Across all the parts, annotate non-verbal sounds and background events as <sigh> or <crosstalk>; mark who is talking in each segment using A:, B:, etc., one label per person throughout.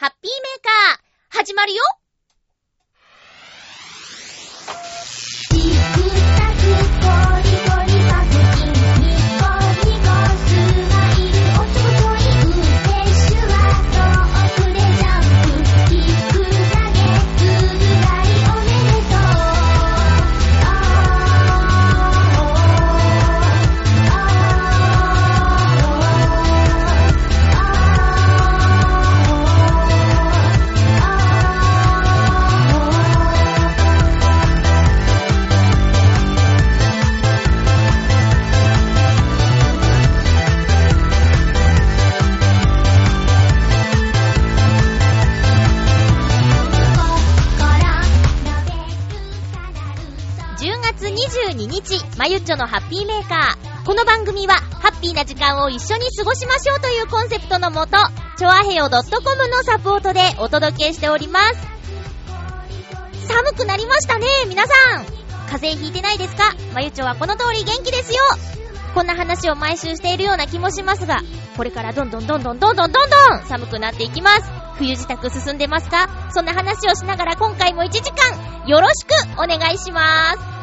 A: ハッピーメーカー、始まるよ。日、まゆっちょのハッピーメーカー。この番組は、ハッピーな時間を一緒に過ごしましょうというコンセプトのもと、ちょあへよ .com のサポートでお届けしております。寒くなりましたね、皆さん。風邪ひいてないですか？まゆちょはこの通り元気ですよ。こんな話を毎週しているような気もしますが、これからどんどんどんどんどんどんどんどん寒くなっていきます。冬支度進んでますかそんな話をしながら今回も1時間、よろしくお願いします。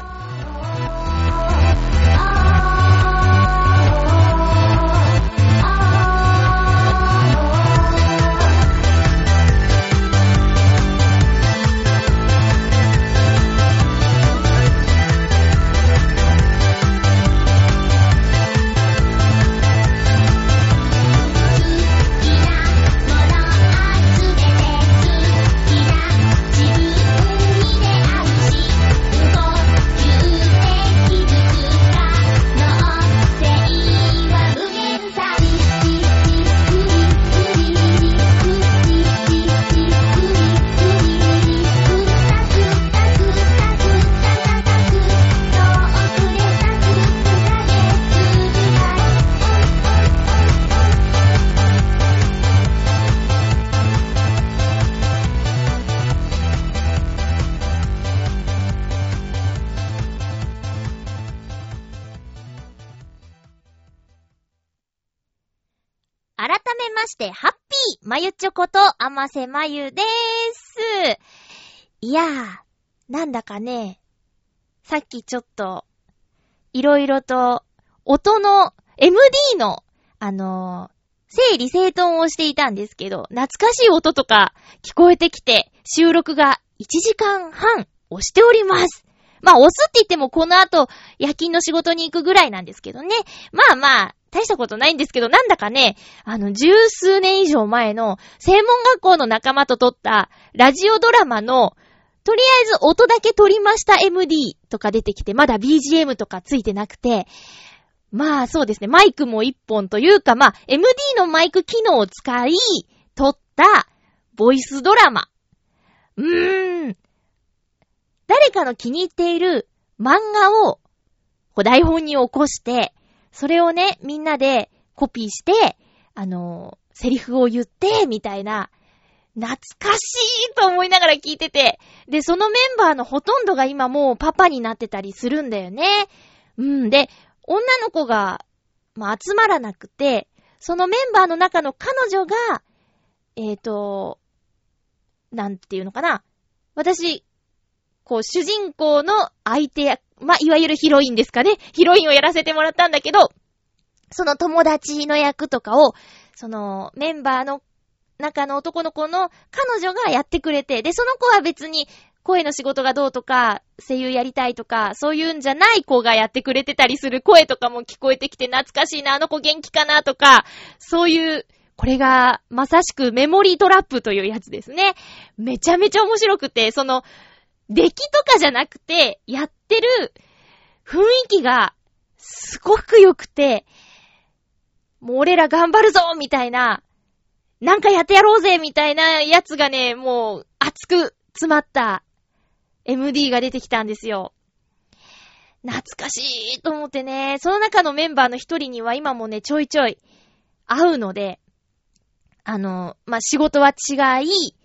A: まゆちょこと、あませまゆでーす。いやー、なんだかね、さっきちょっと、いろいろと、音の、MD の、あのー整理整頓をしていたんですけど、懐かしい音とか聞こえてきて、収録が1時間半押しております。まあ、押すって言ってもこの後、夜勤の仕事に行くぐらいなんですけどね。まあまあ、大したことないんですけど、なんだかね、あの、十数年以上前の、専門学校の仲間と撮った、ラジオドラマの、とりあえず音だけ撮りました MD とか出てきて、まだ BGM とかついてなくて、まあそうですね、マイクも一本というか、まあ MD のマイク機能を使い、撮った、ボイスドラマ。うーん。誰かの気に入っている漫画を、台本に起こして、それをね、みんなでコピーして、あのーセリフを言って、みたいな、懐かしいと思いながら聞いてて、で、そのメンバーのほとんどが今もうパパになってたりするんだよね。うん、で、女の子が、まあ、集まらなくて、そのメンバーの中の彼女が、えーと、なんていうのかな。私、こう、主人公の相手や、まあ、いわゆるヒロインですかね。ヒロインをやらせてもらったんだけど、その友達の役とかを、その、メンバーの中の男の子の彼女がやってくれて、で、その子は別に声の仕事がどうとか、声優やりたいとか、そういうんじゃない子がやってくれてたりする声とかも聞こえてきて懐かしいな、あの子元気かなとか、そういう、これがまさしくメモリートラップというやつですね。めちゃめちゃ面白くて、その、出来とかじゃなくて、やっててる雰囲気がすごく良くて、もう俺ら頑張るぞみたいな、なんかやってやろうぜみたいなやつがね、もう熱く詰まった MD が出てきたんですよ。懐かしいと思ってね、その中のメンバーの一人には今もね、ちょいちょい会うので、あの、まあ、仕事は違い、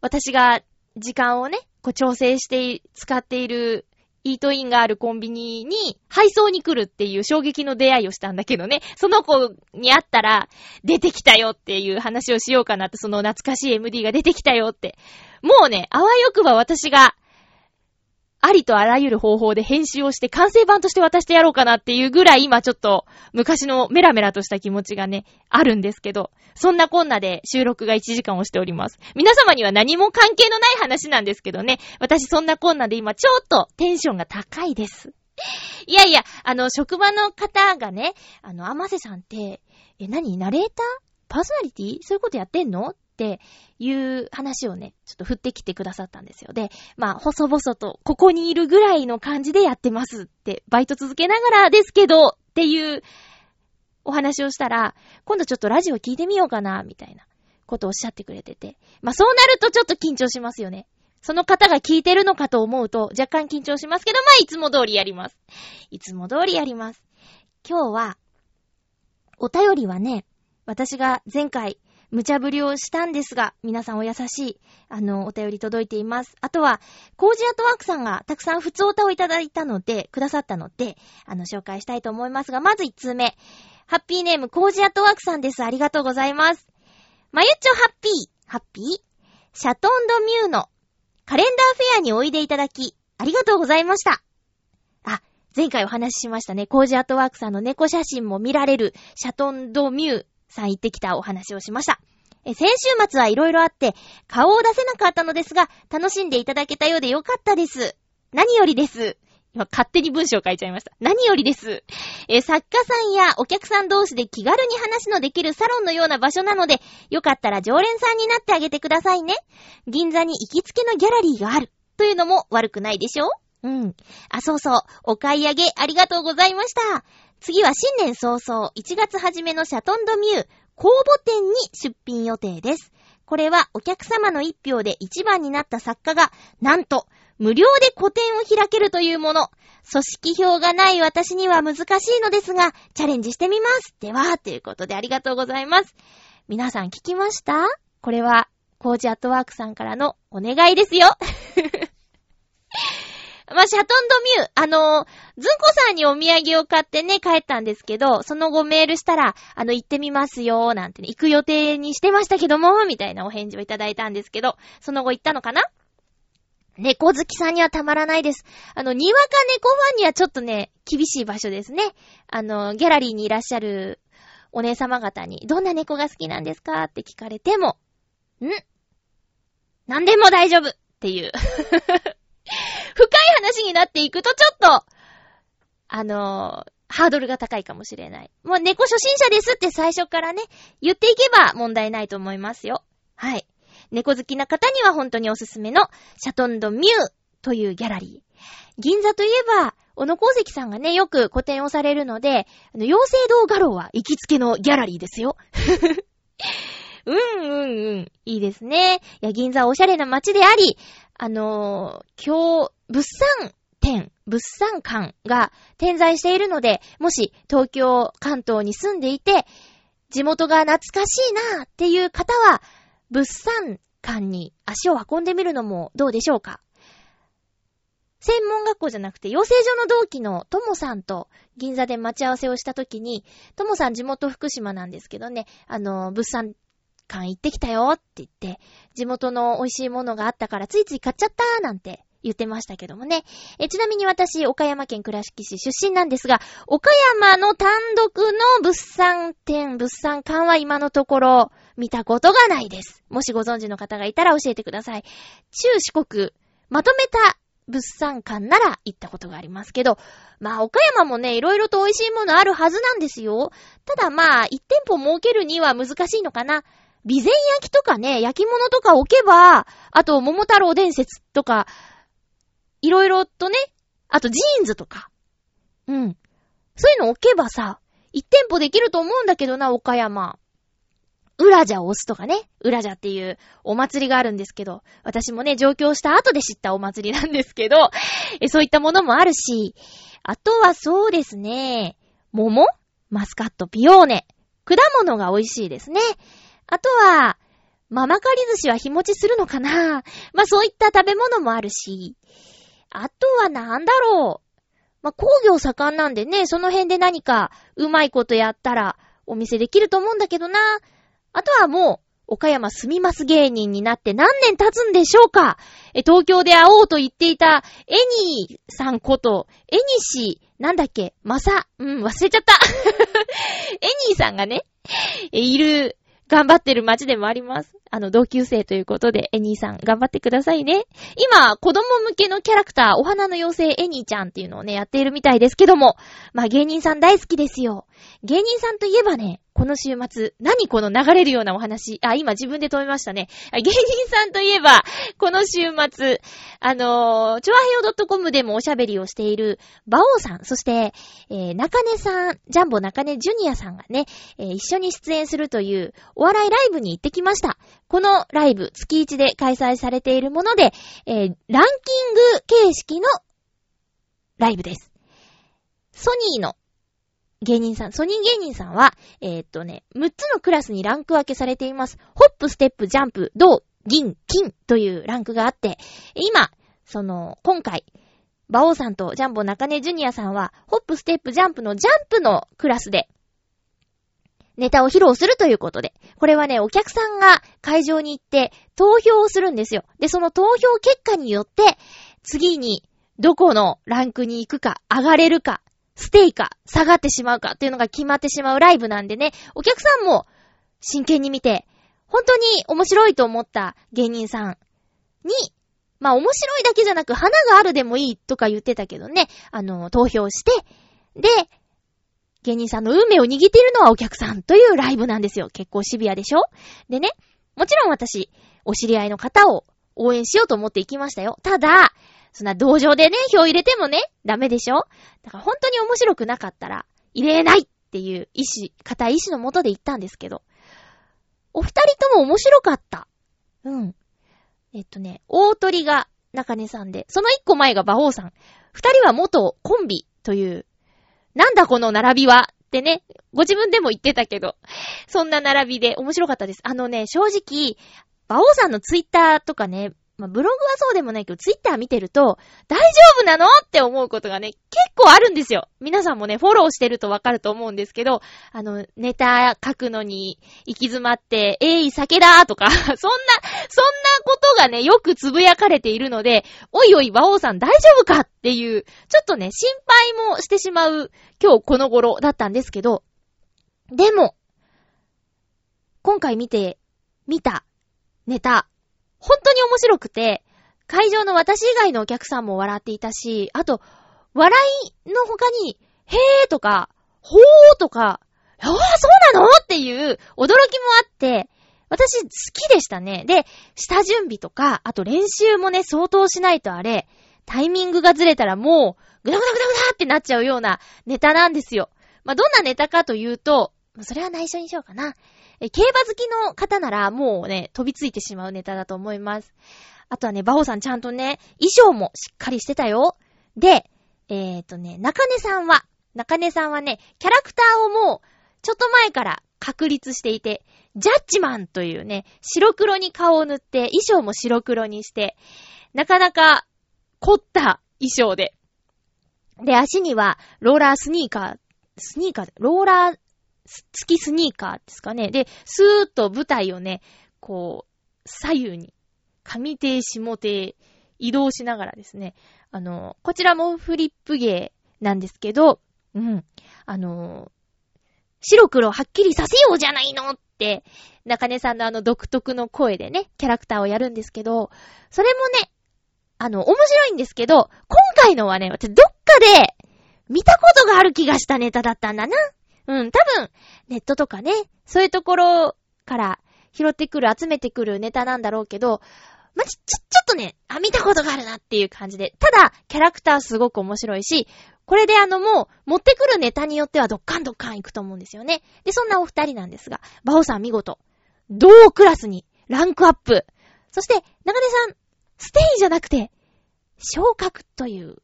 A: 私が時間をね、こう調整して使っているイートインがあるコンビニに配送に来るっていう衝撃の出会いをしたんだけどね、その子に会ったら出てきたよっていう話をしようかなって、その懐かしい MD が出てきたよって。もうね、あわよくば私がありとあらゆる方法で編集をして完成版として渡してやろうかなっていうぐらい今ちょっと昔のメラメラとした気持ちがね、あるんですけど、そんなこんなで収録が1時間をしております。皆様には何も関係のない話なんですけどね、私そんなこんなで今ちょっとテンションが高いです。いやいや、あの、職場の方がね、あの、甘瀬さんって、え、何？ナレーター？パーソナリティ？そういうことやってんの？っていう話をね、ちょっと振ってきてくださったんですよ。で、まあ、細々と、ここにいるぐらいの感じでやってますって、バイト続けながらですけど、っていうお話をしたら、今度ちょっとラジオ聞いてみようかな、みたいなことをおっしゃってくれてて。まあ、そうなるとちょっと緊張しますよね。その方が聞いてるのかと思うと若干緊張しますけど、まあ、いつも通りやります。いつも通りやります。今日は、お便りはね、私が前回無茶ぶりをしたんですが、皆さんお優しい、あの、お便り届いています。あとは、コージアートワークさんがたくさん普通歌をいただいたので、くださったので、あの、紹介したいと思いますが、まず1通目。ハッピーネーム、コージアートワークさんです。ありがとうございます。まゆっちょハッピー、ハッピー？シャトンドミューのカレンダーフェアにおいでいただき、ありがとうございました。あ、前回お話ししましたね。コージアートワークさんの猫写真も見られるシャトンドミューさん行ってきたお話をしました。え先週末はいろいろあって、顔を出せなかったのですが、楽しんでいただけたようでよかったです。何よりです。今勝手に文章書いちゃいました。何よりです。え作家さんやお客さん同士で気軽に話のできるサロンのような場所なので、よかったら常連さんになってあげてくださいね。銀座に行きつけのギャラリーがある。というのも悪くないでしょ？うん。あ、そうそう。お買い上げありがとうございました。次は新年早々、1月初めのシャトンドミュー、公募展に出品予定です。これはお客様の一票で一番になった作家が、なんと、無料で個展を開けるというもの。組織票がない私には難しいのですが、チャレンジしてみます。では、ということでありがとうございます。皆さん聞きました？これは、コージアットワークさんからのお願いですよ。まあ、シャトンドミュー、あのー、ズンコさんにお土産を買ってね、帰ったんですけど、その後メールしたら、あの、行ってみますよ、なんてね、行く予定にしてましたけども、みたいなお返事をいただいたんですけど、その後行ったのかな？猫好きさんにはたまらないです。あの、にわか猫ファンにはちょっとね、厳しい場所ですね。あの、ギャラリーにいらっしゃるお姉様方に、どんな猫が好きなんですか？って聞かれても、ん？何でも大丈夫っていう。深い話になっていくとちょっと、あのー、ハードルが高いかもしれない。もう猫初心者ですって最初からね、言っていけば問題ないと思いますよ。はい。猫好きな方には本当におすすめのシャトンドミューというギャラリー。銀座といえば、小野功石さんがね、よく個展をされるので、あの、妖精堂画廊は行きつけのギャラリーですよ。<laughs> うんうんうん。いいですね。いや、銀座はおしゃれな街であり、あのー、今日、物産店、物産館が点在しているので、もし東京、関東に住んでいて、地元が懐かしいなっていう方は、物産館に足を運んでみるのもどうでしょうか？専門学校じゃなくて、養成所の同期のともさんと銀座で待ち合わせをしたときに、ともさん地元福島なんですけどね、あの、物産館行ってきたよって言って、地元の美味しいものがあったからついつい買っちゃったなんて言ってましたけどもね。え、ちなみに私、岡山県倉敷市出身なんですが、岡山の単独の物産店、物産館は今のところ見たことがないです。もしご存知の方がいたら教えてください。中四国、まとめた物産館なら行ったことがありますけど、まあ岡山もね、いろいろと美味しいものあるはずなんですよ。ただまあ、一店舗設けるには難しいのかな。備前焼きとかね、焼き物とか置けば、あと、桃太郎伝説とか、いろいろとね、あとジーンズとか。うん。そういうの置けばさ、一店舗できると思うんだけどな、岡山。ウラジャ押すとかね。ウラジャっていうお祭りがあるんですけど、私もね、上京した後で知ったお祭りなんですけど、えそういったものもあるし、あとはそうですね、桃？マスカット、ピオーネ。果物が美味しいですね。あとは、ママカリ寿司は日持ちするのかな？まあそういった食べ物もあるし、あとはなんだろう？まあ、工業盛んなんでね、その辺で何かうまいことやったらお店できると思うんだけどな。あとはもう、岡山住みます芸人になって何年経つんでしょうか？え、東京で会おうと言っていた、エニーさんこと、エニシ、なんだっけ、まさ、うん、忘れちゃった。<laughs> エニーさんがね、いる頑張ってる街でもあります。あの、同級生ということで、エニーさん、頑張ってくださいね。今、子供向けのキャラクター、お花の妖精エニーちゃんっていうのをね、やっているみたいですけども、まあ、芸人さん大好きですよ。芸人さんといえばね、この週末、何この流れるようなお話？あ、今自分で止めましたね。<laughs> 芸人さんといえば、この週末、あのー、チョアヘヨ .com でもおしゃべりをしている、バオさん、そして、えー、中根さん、ジャンボ中根ジュニアさんがね、えー、一緒に出演するというお笑いライブに行ってきました。このライブ、月1で開催されているもので、えー、ランキング形式のライブです。ソニーの芸人さん、ソニー芸人さんは、えー、っとね、6つのクラスにランク分けされています。ホップ、ステップ、ジャンプ、銅、銀、金というランクがあって、今、その、今回、バオさんとジャンボ中根ジュニアさんは、ホップ、ステップ、ジャンプのジャンプのクラスで、ネタを披露するということで、これはね、お客さんが会場に行って投票をするんですよ。で、その投票結果によって、次にどこのランクに行くか、上がれるか、ステイか、下がってしまうかっていうのが決まってしまうライブなんでね、お客さんも真剣に見て、本当に面白いと思った芸人さんに、まあ面白いだけじゃなく花があるでもいいとか言ってたけどね、あの、投票して、で、芸人さんの運命を握っているのはお客さんというライブなんですよ。結構シビアでしょ？でね、もちろん私、お知り合いの方を応援しようと思って行きましたよ。ただ、そんな道場でね、票入れてもね、ダメでしょ？だから本当に面白くなかったら、入れないっていう意志、固い意志のもとで行ったんですけど、お二人とも面白かった。うん。えっとね、大鳥が中根さんで、その一個前が馬王さん。二人は元コンビという、なんだこの並びはってね、ご自分でも言ってたけど、そんな並びで面白かったです。あのね、正直、馬王さんのツイッターとかね、まあ、ブログはそうでもないけど、ツイッター見てると、大丈夫なのって思うことがね、結構あるんですよ。皆さんもね、フォローしてるとわかると思うんですけど、あの、ネタ書くのに行き詰まって、えい、酒だとか、<laughs> そんな、そんなことがね、よくつぶやかれているので、おいおい、馬王さん大丈夫かっていう、ちょっとね、心配もしてしまう、今日この頃だったんですけど、でも、今回見て、見た、ネタ、本当に面白くて、会場の私以外のお客さんも笑っていたし、あと、笑いの他に、へーとか、ほーとか、ああ、そうなの？っていう驚きもあって、私好きでしたね。で、下準備とか、あと練習もね、相当しないとあれ、タイミングがずれたらもう、ぐだぐだぐだぐだってなっちゃうようなネタなんですよ。まあ、どんなネタかというと、それは内緒にしようかな。え、競馬好きの方ならもうね、飛びついてしまうネタだと思います。あとはね、バオさんちゃんとね、衣装もしっかりしてたよ。で、えっ、ー、とね、中根さんは、中根さんはね、キャラクターをもう、ちょっと前から確立していて、ジャッジマンというね、白黒に顔を塗って、衣装も白黒にして、なかなか凝った衣装で。で、足には、ローラースニーカー、スニーカー、ローラー付きスニーカーですかね。で、スーッと舞台をね、こう、左右に、上手、下手、移動しながらですね、あの、こちらもフリップ芸なんですけど、うん、あの、白黒はっきりさせようじゃないのって、中根さんのあの独特の声でね、キャラクターをやるんですけど、それもね、あの、面白いんですけど、今回のはね、私どっかで見たことがある気がしたネタだったんだな。うん、多分、ネットとかね、そういうところから拾ってくる、集めてくるネタなんだろうけど、まち、ちょ、ちょっとね、あ、見たことがあるなっていう感じで。ただ、キャラクターすごく面白いし、これであのもう、持ってくるネタによってはドッカンドッカン行くと思うんですよね。で、そんなお二人なんですが、バオさん見事、同クラスにランクアップ。そして、中根さん、ステイじゃなくて、昇格という、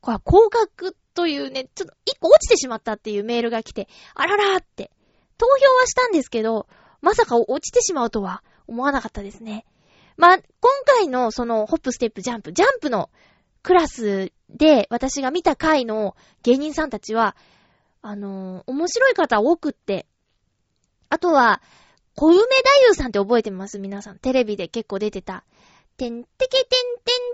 A: これは降格というね、ちょっと一個落ちてしまったっていうメールが来て、あららーって、投票はしたんですけど、まさか落ちてしまうとは思わなかったですね。まあ、今回のそのホップステップジャンプ、ジャンプのクラスで私が見た回の芸人さんたちは、あのー、面白い方多くって、あとは、小梅太夫さんって覚えてます？皆さん。テレビで結構出てた。てんてけてん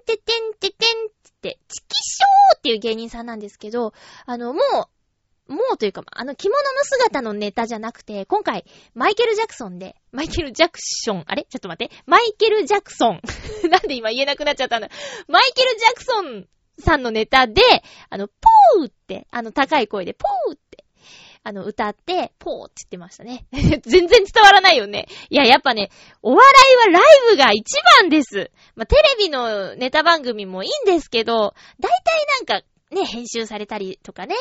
A: てんててんててんって、チキショーっていう芸人さんなんですけど、あの、もう、もうというか、あの着物の姿のネタじゃなくて、今回、マイケル・ジャクソンで、マイケル・ジャクション、あれ？ちょっと待って。マイケル・ジャクソン。<laughs> なんで今言えなくなっちゃったんだ。マイケル・ジャクソンさんのネタで、あの、ポーって、あの、高い声で、ポーって、あの、歌って、ポーって言ってましたね。<laughs> 全然伝わらないよね。いや、やっぱね、お笑いはライブが一番です。まあ、テレビのネタ番組もいいんですけど、大体なんか、ね、編集されたりとかね、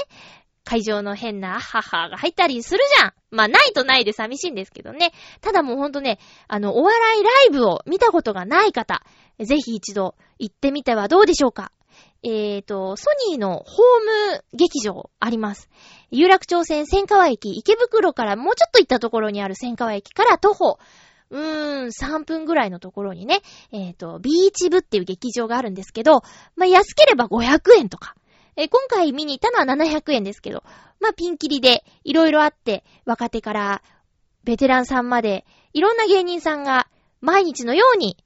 A: 会場の変なアッハハが入ったりするじゃん。まあ、ないとないで寂しいんですけどね。ただもうほんとね、あの、お笑いライブを見たことがない方、ぜひ一度行ってみてはどうでしょうか。えーと、ソニーのホーム劇場あります。有楽町線千川駅、池袋からもうちょっと行ったところにある千川駅から徒歩、うーん、3分ぐらいのところにね、えーと、ビーチ部っていう劇場があるんですけど、まあ、安ければ500円とか。え、今回見に行ったのは700円ですけど、まあ、ピンキリでいろいろあって、若手からベテランさんまで、いろんな芸人さんが毎日のように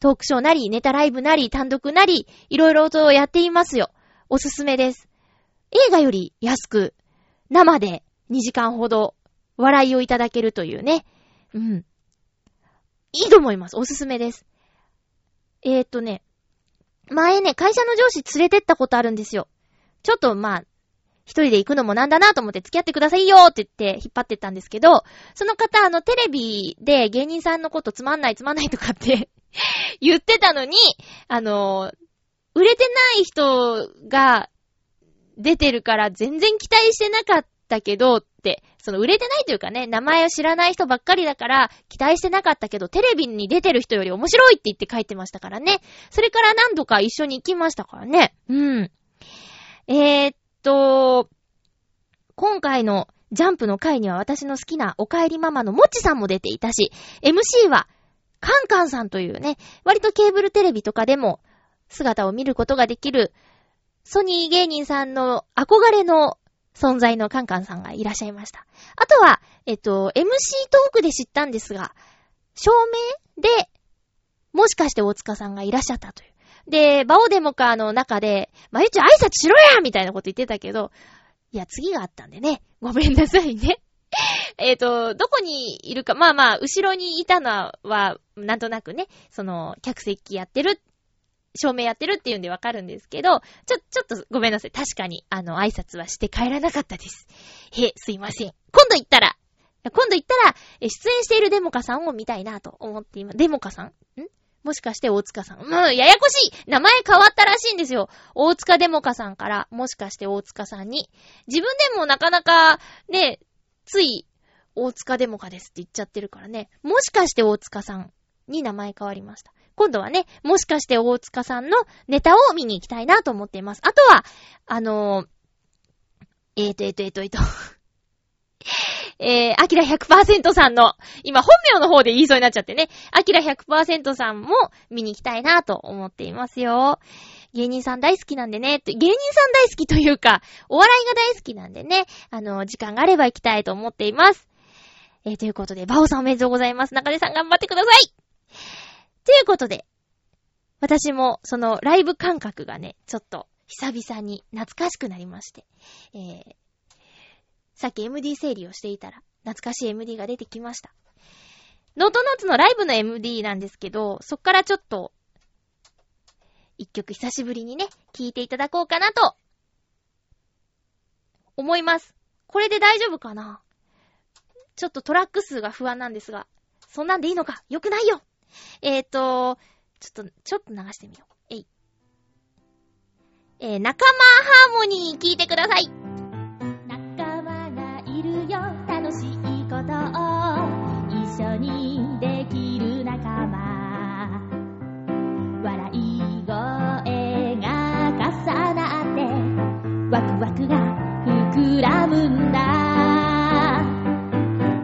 A: トークショーなり、ネタライブなり、単独なり、いろいろとやっていますよ。おすすめです。映画より安く、生で2時間ほど笑いをいただけるというね。うん。いいと思います。おすすめです。えー、っとね、前ね、会社の上司連れてったことあるんですよ。ちょっとまあ、一人で行くのもなんだなと思って付き合ってくださいよって言って引っ張ってったんですけど、その方、あの、テレビで芸人さんのことつまんないつまんないとかって <laughs> 言ってたのに、あの、売れてない人が出てるから全然期待してなかったけどって、その売れてないというかね、名前を知らない人ばっかりだから期待してなかったけど、テレビに出てる人より面白いって言って書いてましたからね。それから何度か一緒に行きましたからね。うん。えー、っと、今回のジャンプの回には私の好きなお帰りママのもっちさんも出ていたし、MC はカンカンさんというね、割とケーブルテレビとかでも姿を見ることができる、ソニー芸人さんの憧れの存在のカンカンさんがいらっしゃいました。あとは、えっと、MC トークで知ったんですが、照明で、もしかして大塚さんがいらっしゃったという。で、バオデモカーの中で、まゆち挨拶しろやみたいなこと言ってたけど、いや、次があったんでね。ごめんなさいね。<laughs> えっと、どこにいるか、まあまあ、後ろにいたのは、なんとなくね、その、客席やってる、照明やってるっていうんでわかるんですけど、ちょ、ちょっとごめんなさい。確かに、あの、挨拶はして帰らなかったです。へ、すいません。今度行ったら、今度行ったら、出演しているデモカさんを見たいなと思っています。デモカさん？ん？もしかして大塚さん？うん、ややこしい名前変わったらしいんですよ。大塚デモカさんから、もしかして大塚さんに。自分でもなかなか、ね、つい、大塚デモカですって言っちゃってるからね。もしかして大塚さんに名前変わりました。今度はね、もしかして大塚さんのネタを見に行きたいなと思っています。あとは、あのー、えーと、えーと、えーと、えーと、<laughs> えー、アキラ100%さんの、今本名の方で言いそうになっちゃってね、アキラ100%さんも見に行きたいなと思っていますよ。芸人さん大好きなんでね、芸人さん大好きというか、お笑いが大好きなんでね、あの、時間があれば行きたいと思っています。えー、ということで、バオさんおめでとうございます。中根さん頑張ってくださいということで、私もそのライブ感覚がね、ちょっと久々に懐かしくなりまして、えー、さっき MD 整理をしていたら、懐かしい MD が出てきました。ノートノーツのライブの MD なんですけど、そっからちょっと一曲久しぶりにね、聴いていただこうかなと、思います。これで大丈夫かな？ちょっとトラック数が不安なんですが、そんなんでいいのか？よくないよえーと、ちょっと、ちょっと流してみよう。えい。えー、仲間ハーモニー聞いてください。
B: 仲間がいるよ、楽しいことを一緒に枠が膨らむんだ。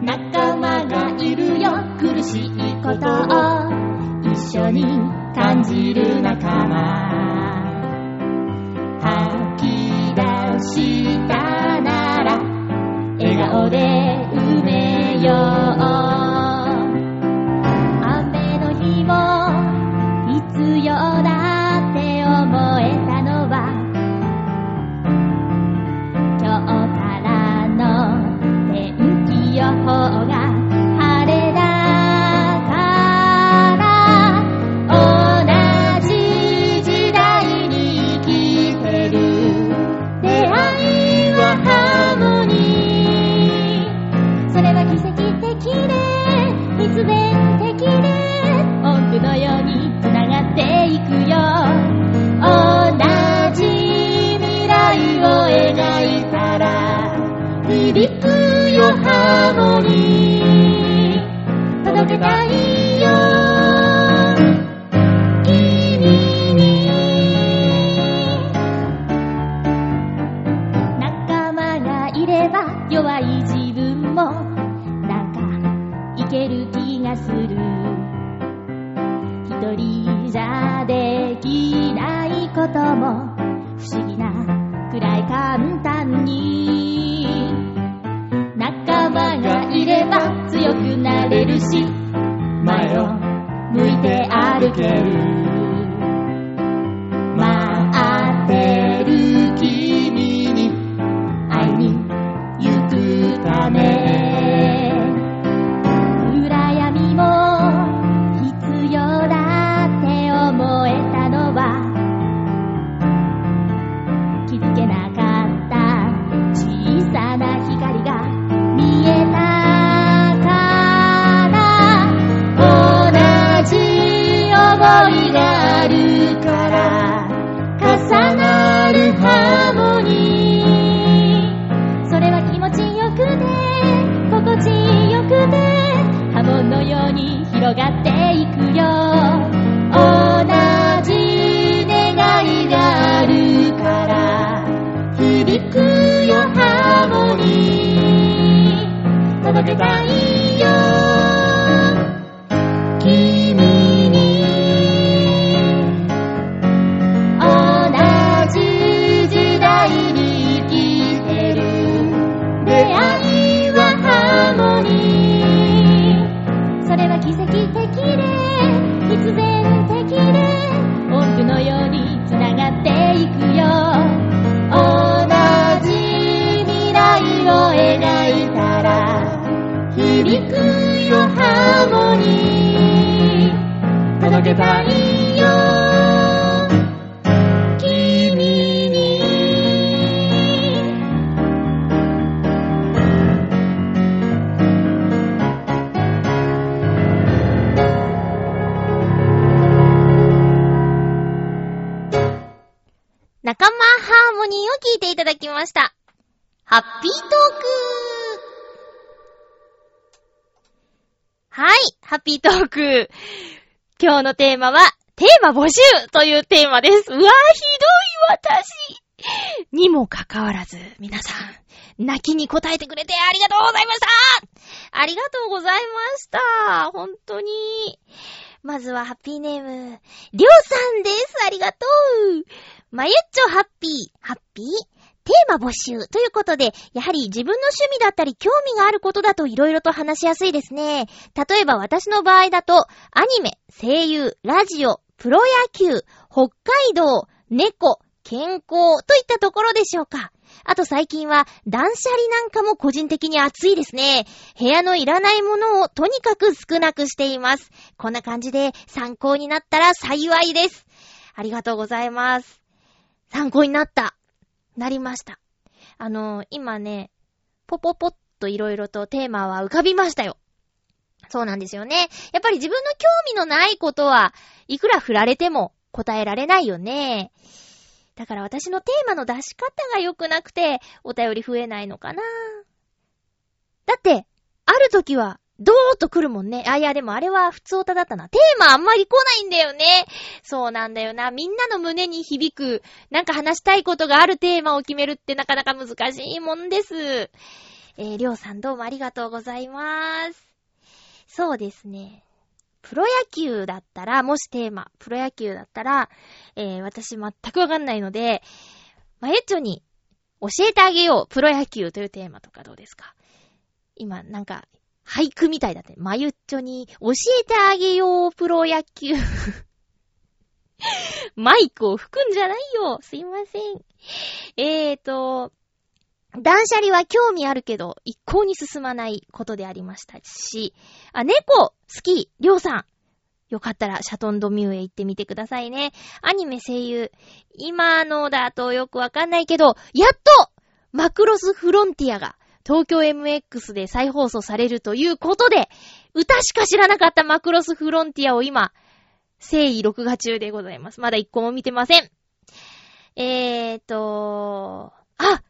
B: 仲間がいるよ。苦しいことを一緒に感じる仲間。吐き出したなら笑顔で埋めよう。今日の
A: テーマは、テーマ募集というテーマです。うわぁ、ひどい私にもかかわらず、皆さん、泣きに答えてくれてありがとうございましたありがとうございました本当に。まずはハッピーネーム、りょうさんです。ありがとう。まゆっちょハッピー、ハッピー？テーマ募集ということで、やはり自分の趣味だったり興味があることだと色々と話しやすいですね。例えば私の場合だと、アニメ、声優、ラジオ、プロ野球、北海道、猫、健康といったところでしょうか。あと最近は断捨離なんかも個人的に熱いですね。部屋のいらないものをとにかく少なくしています。こんな感じで参考になったら幸いです。ありがとうございます。参考になった。なりました。あのー今ね、ポポポッといろいろとテーマは浮かびましたよ。そうなんですよね。やっぱり自分の興味のないことはいくら振られても答えられないよね。だから私のテーマの出し方が良くなくてお便り増えないのかな。だって、ある時はドーッと来るもんね。あ、いやでもあれは普通歌だったな。テーマあんまり来ないんだよね。そうなんだよな。みんなの胸に響く、なんか話したいことがあるテーマを決めるってなかなか難しいもんです。えー、りょうさんどうもありがとうございます。そうですね。プロ野球だったら、もしテーマ、プロ野球だったら、えー、私全くわかんないので、まゆっちょに教えてあげよう、プロ野球というテーマとかどうですか？今、なんか、俳句みたいだって。まゆっちょに教えてあげよう、プロ野球。<laughs> マイクを吹くんじゃないよ。すいません。えーと、断捨離は興味あるけど、一向に進まないことでありましたし、あ、猫好き、りょうさん。よかったら、シャトンドミューへ行ってみてくださいね。アニメ声優。今のだとよくわかんないけど、やっとマクロスフロンティアが東京 MX で再放送されるということで、歌しか知らなかったマクロスフロンティアを今、誠意録画中でございます。まだ一個も見てません。えーと、あ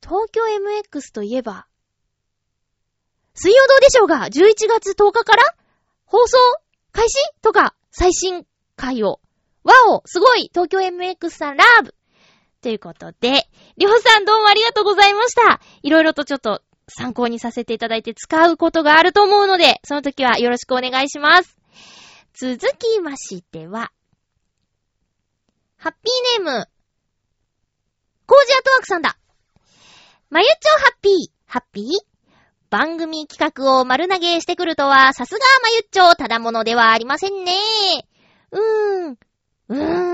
A: 東京 MX といえば、水曜どうでしょうが、11月10日から放送開始とか、最新回を。わおすごい東京 MX さんラーブということで、りょうさんどうもありがとうございました。いろいろとちょっと参考にさせていただいて使うことがあると思うので、その時はよろしくお願いします。続きましては、ハッピーネーム、コージアトワークさんだ。まゆちょハッピー、ハッピー？番組企画を丸投げしてくるとは、さすがまゆっちょ、ただものではありませんね。うーん。うーん、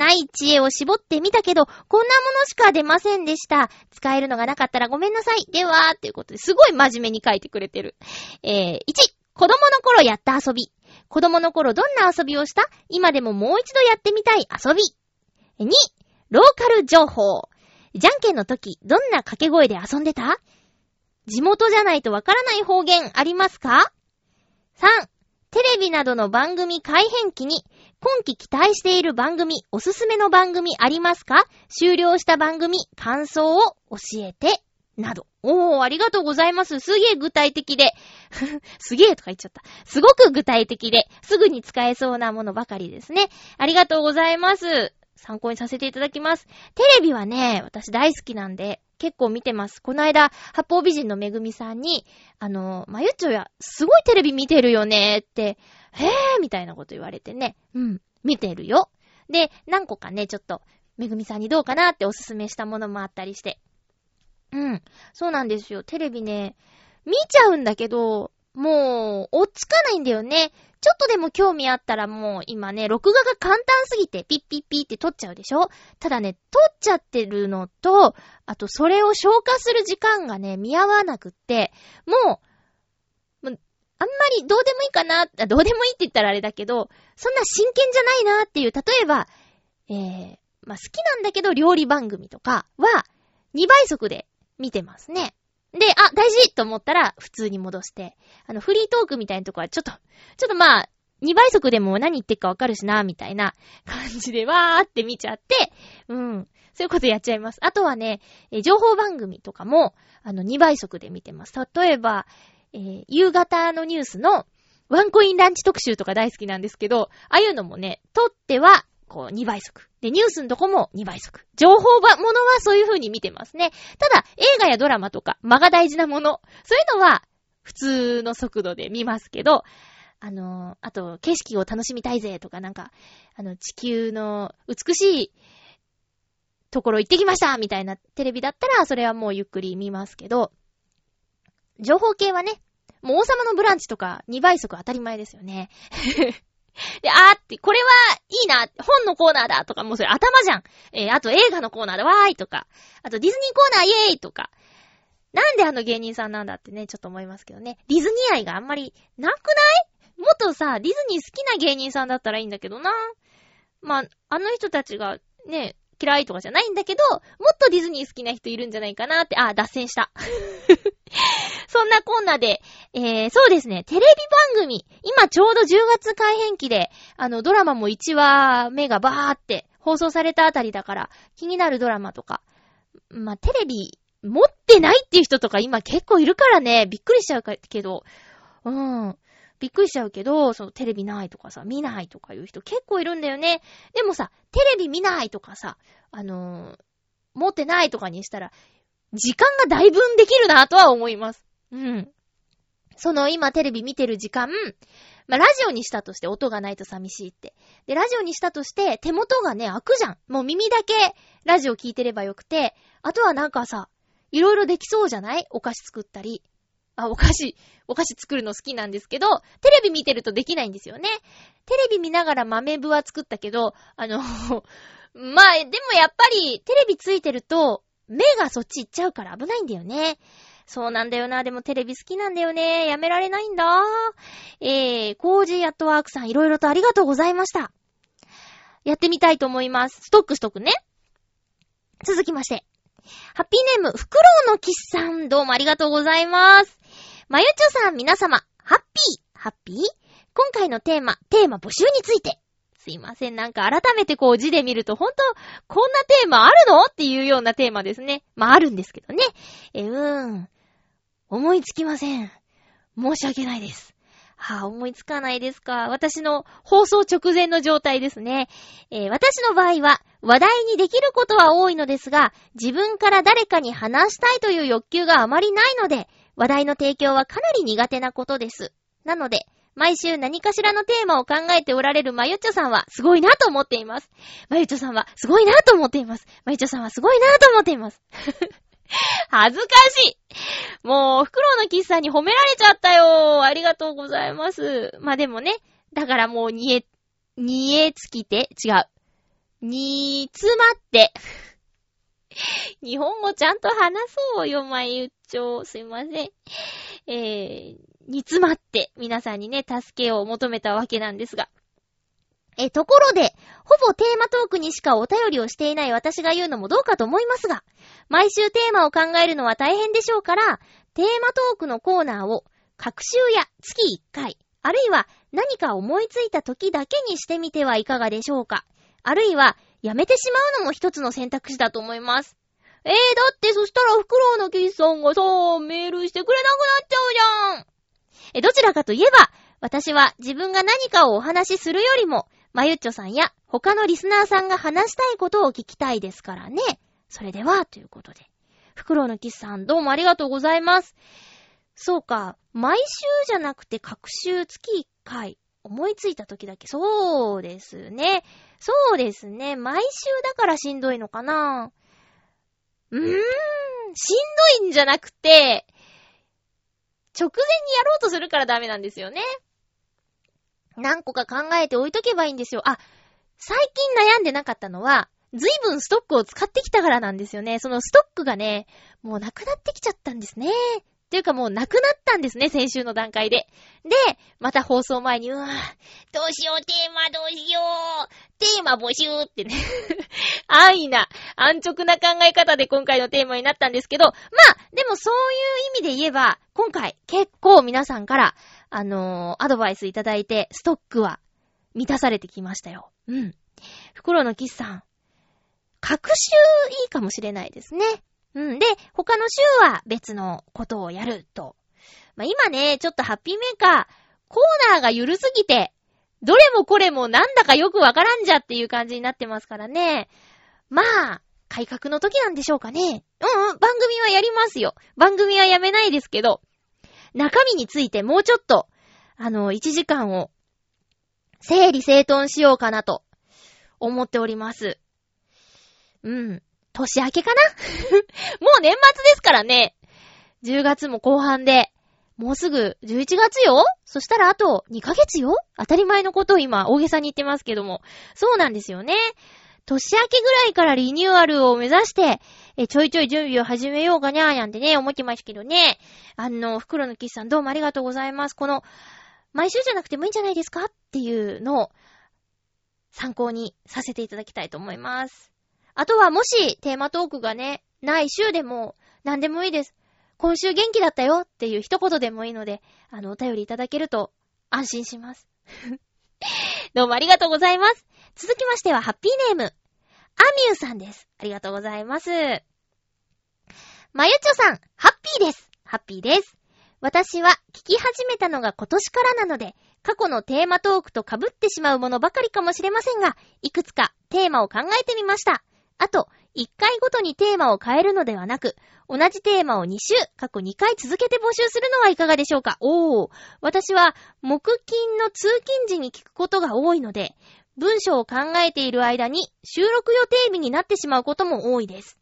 A: ない知恵を絞ってみたけど、こんなものしか出ませんでした。使えるのがなかったらごめんなさい。では、ということですごい真面目に書いてくれてる。えー、1、子供の頃やった遊び。子供の頃どんな遊びをした？今でももう一度やってみたい遊び。2、ローカル情報。じゃんけんの時、どんな掛け声で遊んでた？地元じゃないとわからない方言ありますか ?3、テレビなどの番組改編期に、今期期待している番組、おすすめの番組ありますか？終了した番組、感想を教えて、など。おー、ありがとうございます。すげえ具体的で。<laughs> すげえとか言っちゃった。すごく具体的で、すぐに使えそうなものばかりですね。ありがとうございます。参考にさせていただきます。テレビはね、私大好きなんで、結構見てます。この間、八方美人のめぐみさんに、あの、まゆっちょや、すごいテレビ見てるよねって、へぇーみたいなこと言われてね、うん、見てるよ。で、何個かね、ちょっと、めぐみさんにどうかなっておすすめしたものもあったりして。うん、そうなんですよ。テレビね、見ちゃうんだけど、もう、追っつかないんだよね。ちょっとでも興味あったらもう今ね、録画が簡単すぎてピッピッピって撮っちゃうでしょ？ただね、撮っちゃってるのと、あとそれを消化する時間がね、見合わなくって、もう、あんまりどうでもいいかな、どうでもいいって言ったらあれだけど、そんな真剣じゃないなっていう、例えば、えー、まあ、好きなんだけど料理番組とかは、2倍速で見てますね。で、あ、大事と思ったら普通に戻して、あの、フリートークみたいなとこはちょっと、ちょっとまあ、2倍速でも何言ってっかわかるしな、みたいな感じでわーって見ちゃって、うん。そういうことやっちゃいます。あとはね、え情報番組とかも、あの、2倍速で見てます。例えば、えー、夕方のニュースのワンコインランチ特集とか大好きなんですけど、ああいうのもね、撮ってはこう、2倍速。で、ニュースのとこも2倍速。情報ば、ものはそういう風に見てますね。ただ、映画やドラマとか、間が大事なもの、そういうのは、普通の速度で見ますけど、あの、あと、景色を楽しみたいぜとか、なんか、あの、地球の美しいところ行ってきましたみたいなテレビだったら、それはもうゆっくり見ますけど、情報系はね、もう王様のブランチとか2倍速当たり前ですよね。で、あーって、これはいいな、本のコーナーだとか、もうそれ頭じゃん。えー、あと映画のコーナーだ、わーいとか、あとディズニーコーナーイエーイとか。なんであの芸人さんなんだってね、ちょっと思いますけどね。ディズニー愛があんまりなくない？もっとさ、ディズニー好きな芸人さんだったらいいんだけどな。まあ、あの人たちがね、嫌いとかじゃないんだけど、もっとディズニー好きな人いるんじゃないかなって、あ、脱線した。<laughs> そんなコーナーで、えー、そうですね、テレビ番組、今ちょうど10月改編期で、あの、ドラマも1話目がバーって放送されたあたりだから、気になるドラマとか、まあ、テレビ持ってないっていう人とか今結構いるからね、びっくりしちゃうけど、うん。びっくりしちゃうけど、そのテレビないとかさ、見ないとかいう人結構いるんだよね。でもさ、テレビ見ないとかさ、あのー、持ってないとかにしたら、時間がだいぶんできるなとは思います。うん。その今テレビ見てる時間、まあ、ラジオにしたとして音がないと寂しいって。で、ラジオにしたとして手元がね、開くじゃん。もう耳だけラジオ聞いてればよくて、あとはなんかさ、いろいろできそうじゃない？お菓子作ったり。あ、お菓子、お菓子作るの好きなんですけど、テレビ見てるとできないんですよね。テレビ見ながら豆腐は作ったけど、あの、<laughs> まあ、でもやっぱり、テレビついてると、目がそっち行っちゃうから危ないんだよね。そうなんだよな。でもテレビ好きなんだよね。やめられないんだ。えー、コージーアットワークさんいろいろとありがとうございました。やってみたいと思います。ストックしとくね。続きまして。ハッピーネーム、フクロウのキスさん、どうもありがとうございます。まゆちょさん、皆様、ハッピー、ハッピー今回のテーマ、テーマ募集について。すいません。なんか改めてこう字で見ると、ほんと、こんなテーマあるのっていうようなテーマですね。まあ、あるんですけどね。え、うーん。思いつきません。申し訳ないです。はぁ、あ、思いつかないですか。私の放送直前の状態ですね。えー、私の場合は、話題にできることは多いのですが、自分から誰かに話したいという欲求があまりないので、話題の提供はかなり苦手なことです。なので、毎週何かしらのテーマを考えておられるまゆっちょさんはすごいなと思っています。まゆっちょさんはすごいなと思っています。まゆっちょさんはすごいなと思っています。<laughs> 恥ずかしいもう、フクロウのキスさんに褒められちゃったよありがとうございます。まあでもね、だからもう、にえ、にえつきて、違う。にーつまって。日本語ちゃんと話そうよ、まゆっちょ。すいません。えー、煮詰まって皆さんにね、助けを求めたわけなんですが。え、ところで、ほぼテーマトークにしかお便りをしていない私が言うのもどうかと思いますが、毎週テーマを考えるのは大変でしょうから、テーマトークのコーナーを、各週や月1回、あるいは何か思いついた時だけにしてみてはいかがでしょうか。あるいは、やめてしまうのも一つの選択肢だと思います。えー、だってそしたらフクロウのキスさんがさ、メールしてくれなくなっちゃうじゃん。え、どちらかといえば、私は自分が何かをお話しするよりも、まゆっちょさんや他のリスナーさんが話したいことを聞きたいですからね。それでは、ということで。フクロウのキスさん、どうもありがとうございます。そうか、毎週じゃなくて各週月1回、思いついた時だけ。そうですね。そうですね。毎週だからしんどいのかなうーん、しんどいんじゃなくて、直前にやろうとするからダメなんですよね。何個か考えて置いとけばいいんですよ。あ、最近悩んでなかったのは、随分ストックを使ってきたからなんですよね。そのストックがね、もうなくなってきちゃったんですね。っていうかもうなくなったんですね、先週の段階で。で、また放送前に、うわどうしよう、テーマどうしよう、テーマ募集ってね <laughs> 安易な、安直な考え方で今回のテーマになったんですけど、まあ、でもそういう意味で言えば、今回結構皆さんから、あのー、アドバイスいただいて、ストックは満たされてきましたよ。うん。袋のキスさん、各週いいかもしれないですね。うん。で、他の週は別のことをやると。まあ、今ね、ちょっとハッピーメーカー、コーナーが緩すぎて、どれもこれもなんだかよくわからんじゃっていう感じになってますからね。まあ、改革の時なんでしょうかね。うんうん、番組はやりますよ。番組はやめないですけど、中身についてもうちょっと、あの、1時間を、整理整頓しようかなと、思っております。うん。年明けかな？<laughs> もう年末ですからね。10月も後半で、もうすぐ11月よ？そしたらあと2ヶ月よ？当たり前のことを今大げさに言ってますけども。そうなんですよね。年明けぐらいからリニューアルを目指して、え、ちょいちょい準備を始めようかにゃーなんてね、思ってましたけどね。あの、袋のキスさんどうもありがとうございます。この、毎週じゃなくてもいいんじゃないですか？っていうのを参考にさせていただきたいと思います。あとはもしテーマトークがね、ない週でも何でもいいです。今週元気だったよっていう一言でもいいので、あの、お便りいただけると安心します。<laughs> どうもありがとうございます。続きましては、ハッピーネーム、アミューさんです。ありがとうございます。まゆちょさん、ハッピーです。ハッピーです。私は聞き始めたのが今年からなので、過去のテーマトークと被ってしまうものばかりかもしれませんが、いくつかテーマを考えてみました。あと、1回ごとにテーマを変えるのではなく、同じテーマを2週、過去2回続けて募集するのはいかがでしょうか？おー。私は、木金の通勤時に聞くことが多いので、文章を考えている間に収録予定日になってしまうことも多いです。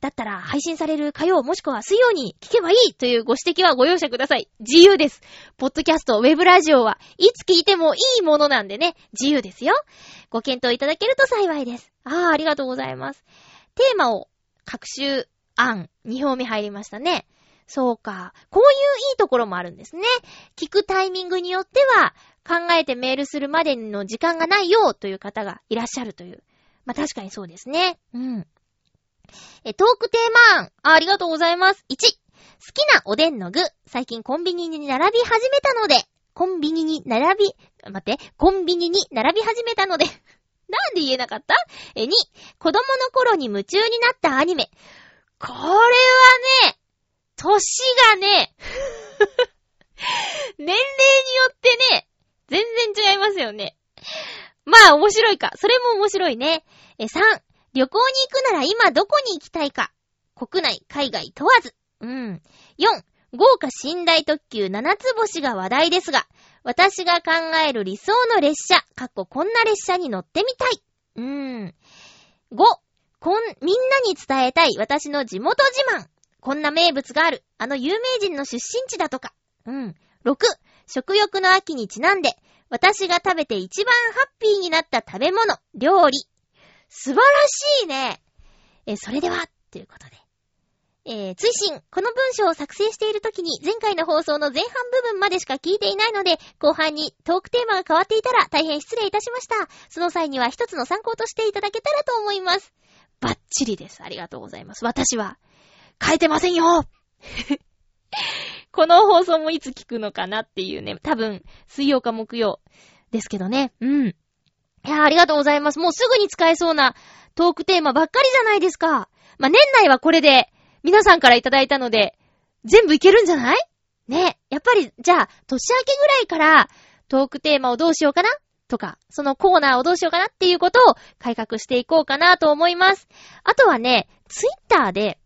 A: だったら配信される火曜もしくは水曜に聞けばいいというご指摘はご容赦ください。自由です。ポッドキャスト、ウェブラジオはいつ聞いてもいいものなんでね、自由ですよ。ご検討いただけると幸いです。ああ、ありがとうございます。テーマを、各種案、2表目入りましたね。そうか。こういういいところもあるんですね。聞くタイミングによっては、考えてメールするまでの時間がないよという方がいらっしゃるという。まあ、確かにそうですね。うん。え、トークテーマ案。あ、ありがとうございます。1、好きなおでんの具。最近コンビニに並び始めたので、コンビニに並び、待って、コンビニに並び始めたのでなんで言えなかった？え、2、子供の頃に夢中になったアニメ。これはね、歳がね、<laughs> 年齢によってね、全然違いますよね。まあ面白いか。それも面白いね。え、3、旅行に行くなら今どこに行きたいか。国内、海外問わず。うん。4、豪華寝台特急七つ星が話題ですが、私が考える理想の列車、かっここんな列車に乗ってみたい。うーん。5、こん、みんなに伝えたい私の地元自慢。こんな名物がある。あの有名人の出身地だとか。うん。6、食欲の秋にちなんで、私が食べて一番ハッピーになった食べ物、料理。素晴らしいね。え、それでは、ということで。えー、追伸、この文章を作成している時に前回の放送の前半部分までしか聞いていないので、後半にトークテーマが変わっていたら大変失礼いたしました。その際には一つの参考としていただけたらと思います。バッチリです。ありがとうございます。私は、変えてませんよ <laughs> この放送もいつ聞くのかなっていうね、多分、水曜か木曜ですけどね。うん。いやありがとうございます。もうすぐに使えそうなトークテーマばっかりじゃないですか。まあ、年内はこれで皆さんからいただいたので、全部いけるんじゃない？ね。やっぱり、じゃあ、年明けぐらいからトークテーマをどうしようかな？とか、そのコーナーをどうしようかなっていうことを改革していこうかなと思います。あとはね、ツイッターで、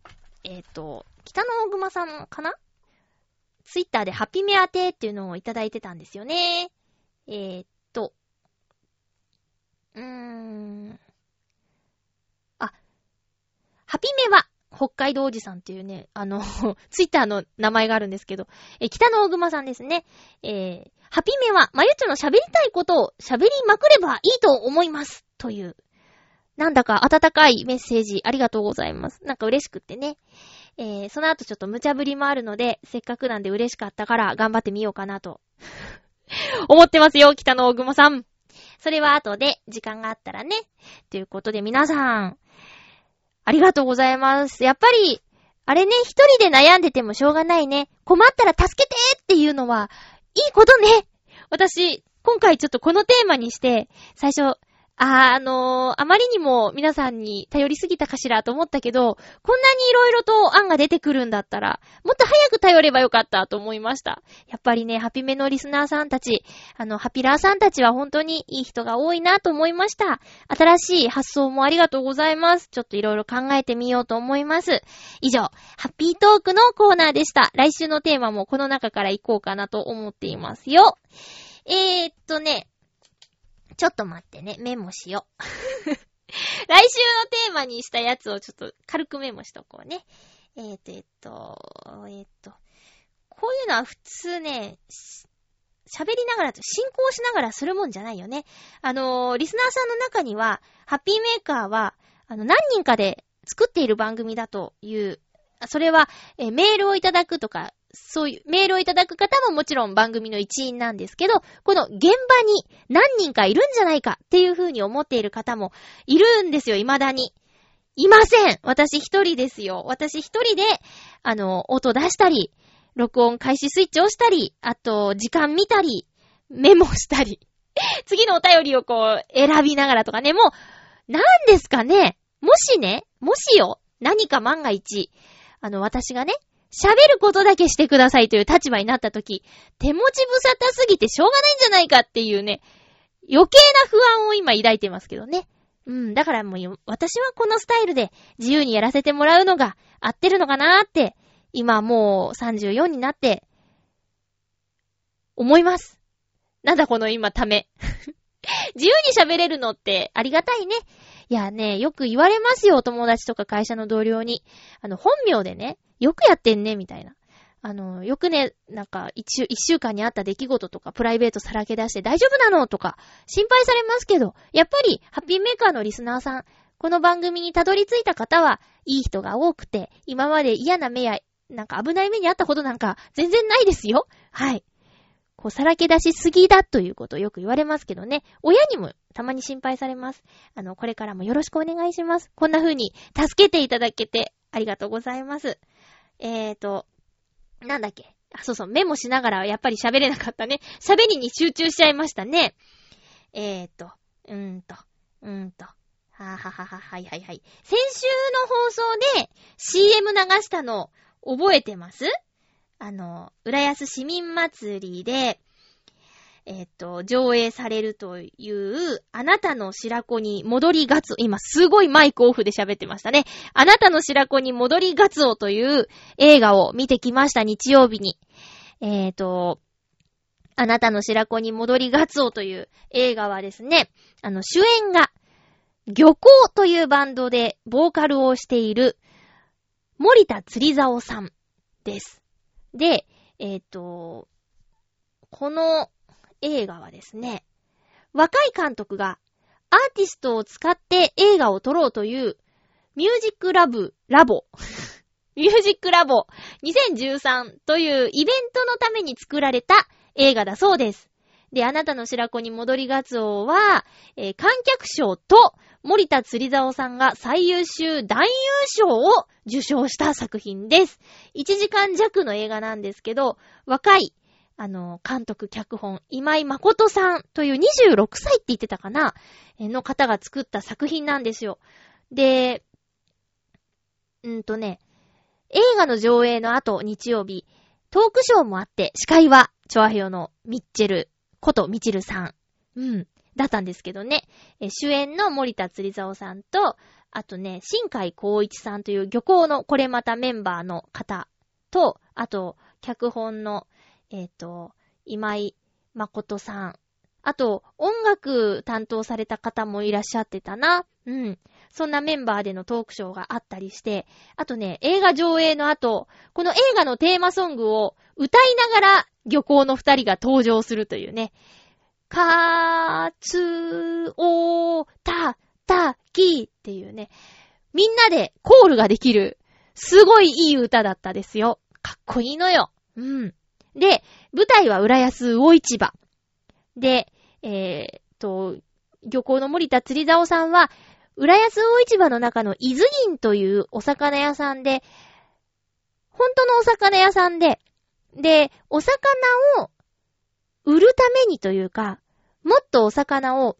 A: えっ、ー、と、北野大熊さんかな？ツイッターでハピメアテっていうのをいただいてたんですよね。えー、うーん。あ、ハピメは、北海道おじさんっていうね、あの、<laughs> ツイッターの名前があるんですけど、え、北の大熊さんですね。えー、ハピメは、まゆちょの喋りたいことを喋りまくればいいと思います。という、なんだか温かいメッセージありがとうございます。なんか嬉しくってね。えー、その後ちょっと無茶ぶりもあるので、せっかくなんで嬉しかったから頑張ってみようかなと <laughs> 思ってますよ、北の大熊さん。それは後で時間があったらね。ということで皆さん、ありがとうございます。やっぱり、あれね、一人で悩んでてもしょうがないね。困ったら助けてっていうのは、いいことね。私、今回ちょっとこのテーマにして、最初、あ、あのー、あまりにも皆さんに頼りすぎたかしらと思ったけど、こんなに色々と案が出てくるんだったら、もっと早く頼ればよかったと思いました。やっぱりね、ハピメのリスナーさんたち、あの、ハピラーさんたちは本当にいい人が多いなと思いました。新しい発想もありがとうございます。ちょっと色々考えてみようと思います。以上、ハッピートークのコーナーでした。来週のテーマもこの中から行こうかなと思っていますよ。えー、っとね、ちょっと待ってね、メモしよう。<laughs> 来週のテーマにしたやつをちょっと軽くメモしとこうね。えーと、えっと、えっと、こういうのは普通ね、喋りながらと、進行しながらするもんじゃないよね。あのー、リスナーさんの中には、ハッピーメーカーは、あの、何人かで作っている番組だという、それは、えメールをいただくとか、そういうメールをいただく方ももちろん番組の一員なんですけど、この現場に何人かいるんじゃないかっていう風に思っている方もいるんですよ、未だに。いません。私一人ですよ。私一人で、あの、音出したり、録音開始スイッチ押したり、あと、時間見たり、メモしたり、<laughs> 次のお便りをこう、選びながらとかね、もう、なんですかね。もしね、もしよ、何か万が一、あの、私がね、喋ることだけしてくださいという立場になったとき、手持ち無沙汰すぎてしょうがないんじゃないかっていうね、余計な不安を今抱いてますけどね。うん、だからもう、私はこのスタイルで自由にやらせてもらうのが合ってるのかなーって、今もう34になって、思います。なんだこの今ため。<laughs> 自由に喋れるのってありがたいね。いやね、よく言われますよ、お友達とか会社の同僚に。あの、本名でね、よくやってんね、みたいな。あの、よくね、なんか、一週、一週間にあった出来事とか、プライベートさらけ出して大丈夫なのとか、心配されますけど、やっぱり、ハッピーメーカーのリスナーさん、この番組にたどり着いた方は、いい人が多くて、今まで嫌な目や、なんか危ない目にあったことなんか、全然ないですよ。はい。こう、さらけ出しすぎだということをよく言われますけどね。親にもたまに心配されます。あの、これからもよろしくお願いします。こんな風に助けていただけてありがとうございます。えーと、なんだっけ？あ、そうそう、メモしながらやっぱり喋れなかったね。喋りに集中しちゃいましたね。えーと、うーんと、うーんと。はははは、はいはいはい。先週の放送で CM 流したの覚えてます？あの、浦安市民祭りで、えっ、と、上映されるという、あなたの白子に戻りガツオ、今すごいマイクオフで喋ってましたね。あなたの白子に戻りガツオという映画を見てきました、日曜日に。えっ、と、あなたの白子に戻りガツオという映画はですね、あの、主演が、漁港というバンドでボーカルをしている、森田釣り竿さんです。で、えっ、と、この映画はですね、若い監督がアーティストを使って映画を撮ろうというミュージックラブ、ラボ、<laughs> ミュージックラボ2013というイベントのために作られた映画だそうです。で、あなたの白子に戻りガツオは、えー観客賞と森田釣り竿さんが最優秀男優賞を受賞した作品です。1時間弱の映画なんですけど、若い、あの、監督、脚本、今井誠さんという26歳って言ってたかなの方が作った作品なんですよ。で、うんとね、映画の上映の後、日曜日、トークショーもあって、司会は、チョアヘヨのミッチェルことミチルさん。うん。だったんですけどね。え主演の森田釣り竿さんと、あとね、新海光一さんという漁港のこれまたメンバーの方と、あと、脚本の、えっ、と、今井誠さん。あと、音楽担当された方もいらっしゃってたな。うん。そんなメンバーでのトークショーがあったりして、あとね、映画上映の後、この映画のテーマソングを歌いながら漁港の二人が登場するというね。かーつおーたたきっていうね。みんなでコールができる、すごいいい歌だったですよ。かっこいいのよ。うん。で、舞台は浦安魚市場。で、えー、と、漁港の森田釣り竿さんは、浦安魚市場の中の伊豆銀というお魚屋さんで、本当のお魚屋さんで、で、お魚を売るためにというか、もっとお魚を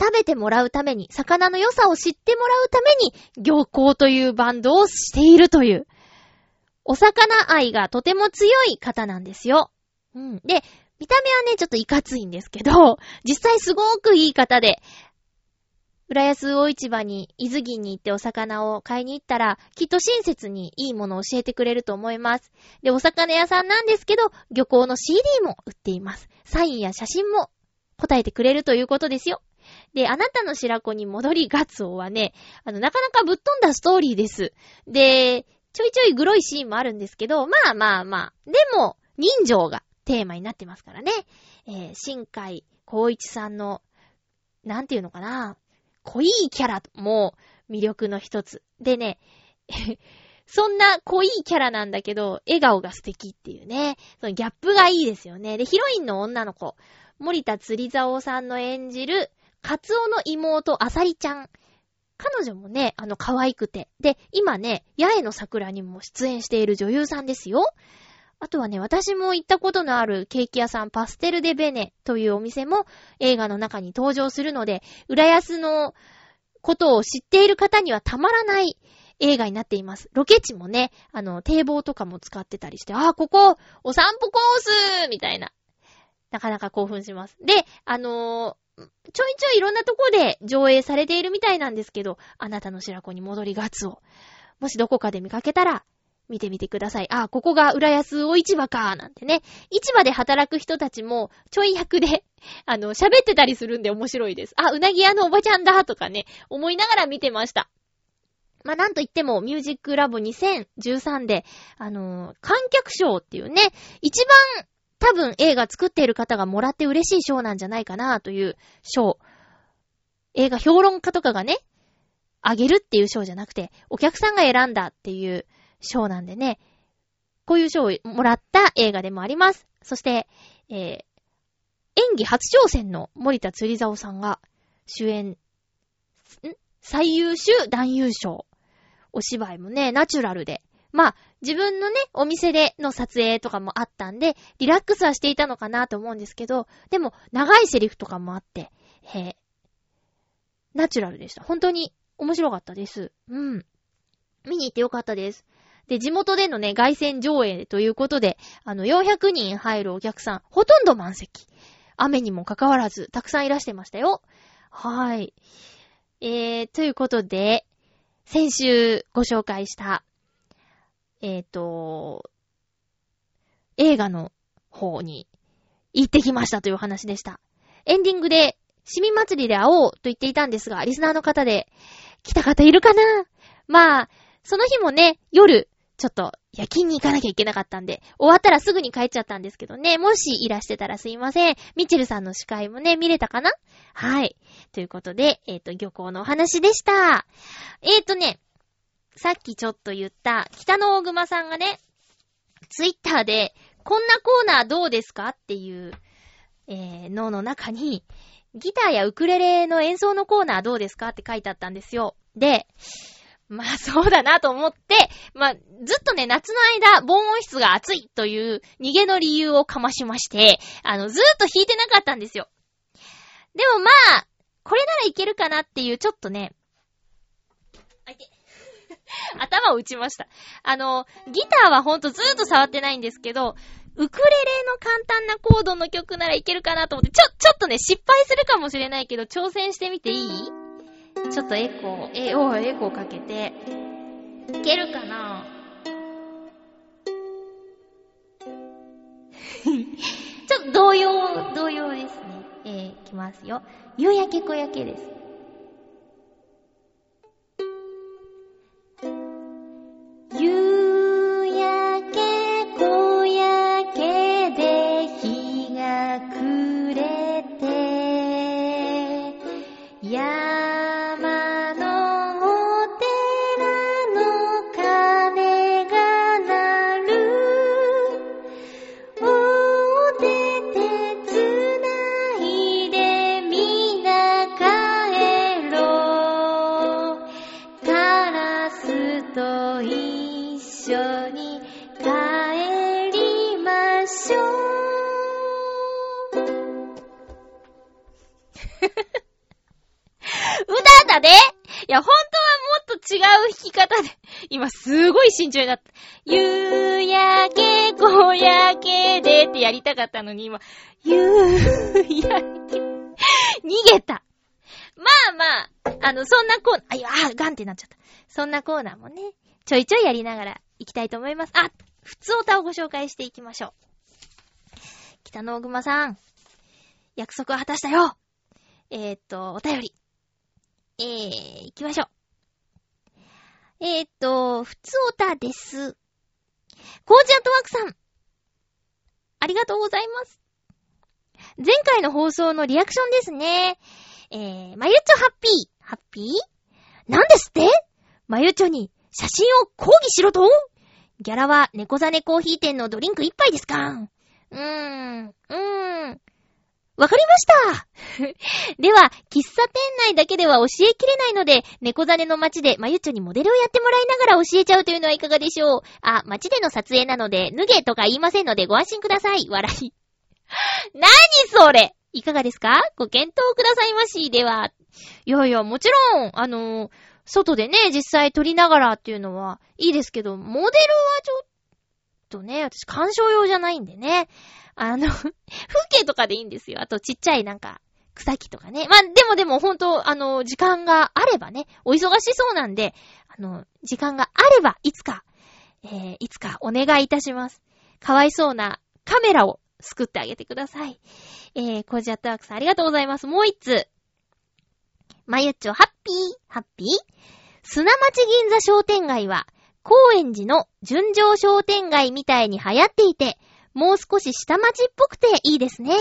A: 食べてもらうために、魚の良さを知ってもらうために、漁港というバンドをしているという、お魚愛がとても強い方なんですよ。うん。で、見た目はね、ちょっといかついんですけど、実際すごくいい方で、浦安魚市場に、伊豆銀に行ってお魚を買いに行ったら、きっと親切にいいものを教えてくれると思います。で、お魚屋さんなんですけど、漁港の CD も売っています。サインや写真も答えてくれるということですよ。で、あなたの白子に戻りガツオはね、あの、なかなかぶっ飛んだストーリーです。で、ちょいちょいグロいシーンもあるんですけど、まあまあまあ、でも、人情がテーマになってますからね。えー、新海光一さんの、なんていうのかな、濃いキャラも魅力の一つ。でね、<laughs> そんな濃いキャラなんだけど、笑顔が素敵っていうね。そのギャップがいいですよね。で、ヒロインの女の子、森田釣り竿さんの演じる、カツオの妹、あさりちゃん。彼女もね、あの、可愛くて。で、今ね、八重の桜にも出演している女優さんですよ。あとはね、私も行ったことのあるケーキ屋さん、パステルデベネというお店も映画の中に登場するので、浦安のことを知っている方にはたまらない映画になっています。ロケ地もね、あの、堤防とかも使ってたりして、あ、ここ、お散歩コースみたいな。なかなか興奮します。で、あのーちょいちょいいろんなとこで上映されているみたいなんですけど、あなたの白子に戻りガツを。もしどこかで見かけたら、見てみてください。あ、ここが浦安大市場か、なんてね。市場で働く人たちも、ちょい役で、<laughs> あの、喋ってたりするんで面白いです。あ、うなぎ屋のおばちゃんだ、とかね、思いながら見てました。まあ、なんといっても、ミュージックラボ2013で、あのー観客賞っていうね、一番多分映画作っている方がもらって嬉しい賞なんじゃないかなという賞。映画評論家とかがね、あげるっていう賞じゃなくて、お客さんが選んだっていう賞なんでね、こういう賞をもらった映画でもあります。そして、えー、演技初挑戦の森田釣り竿さんが主演、ん？最優秀男優賞。お芝居もね、ナチュラルで。まあ、自分のね、お店での撮影とかもあったんで、リラックスはしていたのかなと思うんですけど、でも、長いセリフとかもあって、えー、ナチュラルでした。本当に面白かったです。うん。見に行ってよかったです。で、地元でのね、凱旋上映ということで、あの、400人入るお客さん、ほとんど満席。雨にもかかわらず、たくさんいらしてましたよ。はい。えー、ということで、先週ご紹介した、えっ、と、映画の方に行ってきましたという話でした。エンディングで、市民祭りで会おうと言っていたんですが、リスナーの方で来た方いるかな？まあ、その日もね、夜、ちょっと夜勤に行かなきゃいけなかったんで、終わったらすぐに帰っちゃったんですけどね、もしいらしてたらすいません。ミチルさんの司会もね、見れたかな？はい。ということで、えっ、と、漁港のお話でした。えっ、とね、さっきちょっと言った、北の大熊さんがね、ツイッターで、こんなコーナーどうですかっていう、えー、のの中に、ギターやウクレレの演奏のコーナーどうですかって書いてあったんですよ。で、まあそうだなと思って、まあずっとね、夏の間、防音室が暑いという逃げの理由をかましまして、あの、ずーっと弾いてなかったんですよ。でもまあ、これならいけるかなっていう、ちょっとね、あいて。<laughs> 頭を打ちました。あの、ギターはほんとずーっと触ってないんですけど、ウクレレの簡単なコードの曲ならいけるかなと思って、ちょ、ちょっとね、失敗するかもしれないけど、挑戦してみていい？ちょっとエコー、え、おエコーかけて。いけるかな？<laughs> ちょっと同様、同様ですね。えー、いきますよ。夕焼け小焼けです。き方で、今すごい慎重になった。夕焼け小焼けでってやりたかったのに今、夕焼け、逃げた。まあまあ、あの、そんなコーナー、あ、いや、あ、ガンってなっちゃった。そんなコーナーもね、ちょいちょいやりながら行きたいと思います。あ、普通歌をご紹介していきましょう。北の大熊さん、約束は果たしたよ。えー、っと、お便り。えー、行きましょう。えー、っと、普通歌です。コージアットワークさん。ありがとうございます。前回の放送のリアクションですね。えー、まゆちょハッピー。ハッピー？なんですって？まゆちょに写真を抗議しろと？ギャラは猫ザネコーヒー店のドリンク一杯ですか？うーん、うーん。わかりました <laughs> では、喫茶店内だけでは教えきれないので、猫ザネの街でまゆっちょにモデルをやってもらいながら教えちゃうというのはいかがでしょうあ、街での撮影なので、脱げとか言いませんのでご安心ください。笑い。<laughs> 何それいかがですか？ご検討くださいまし。では、いやいや、もちろん、あの外でね、実際撮りながらっていうのはいいですけど、モデルはちょっとね、私鑑賞用じゃないんでね。あの、風景とかでいいんですよ。あとちっちゃいなんか、草木とかね。まあ、でもでも本当あの、時間があればね、お忙しそうなんで、あの、時間があれば、いつか、えー、いつかお願いいたします。かわいそうなカメラを作ってあげてください。えー、コージアットワークさんありがとうございます。もう一つ。まゆっちょ、ハッピーハッピー砂町銀座商店街は、高円寺の純情商店街みたいに流行っていて、もう少し下町っぽくていいですね。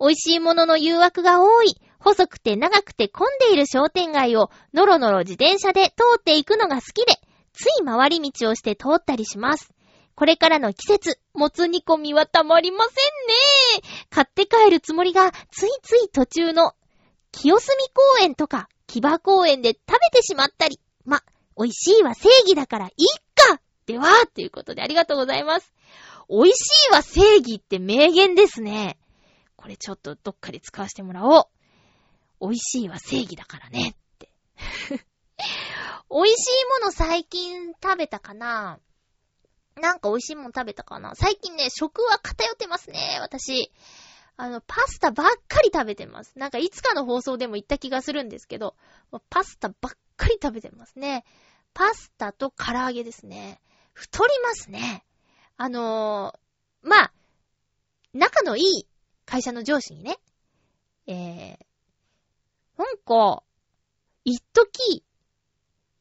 A: 美味しいものの誘惑が多い、細くて長くて混んでいる商店街をノロノロ自転車で通っていくのが好きで、つい回り道をして通ったりします。これからの季節、もつ煮込みはたまりませんね。買って帰るつもりが、ついつい途中の、清澄公園とか、木場公園で食べてしまったり。ま、美味しいは正義だからいいかでは、ということでありがとうございます。美味しいは正義って名言ですね。これちょっとどっかで使わせてもらおう。美味しいは正義だからね。って。<laughs> 美味しいもの最近食べたかな？なんか美味しいもの食べたかな？最近ね、食は偏ってますね、私。あの、パスタばっかり食べてます。なんかいつかの放送でも言った気がするんですけど、パスタばっかり食べてますね。パスタと唐揚げですね。太りますね。あのー、まあ、仲のいい会社の上司にね、えー、なんか、一時、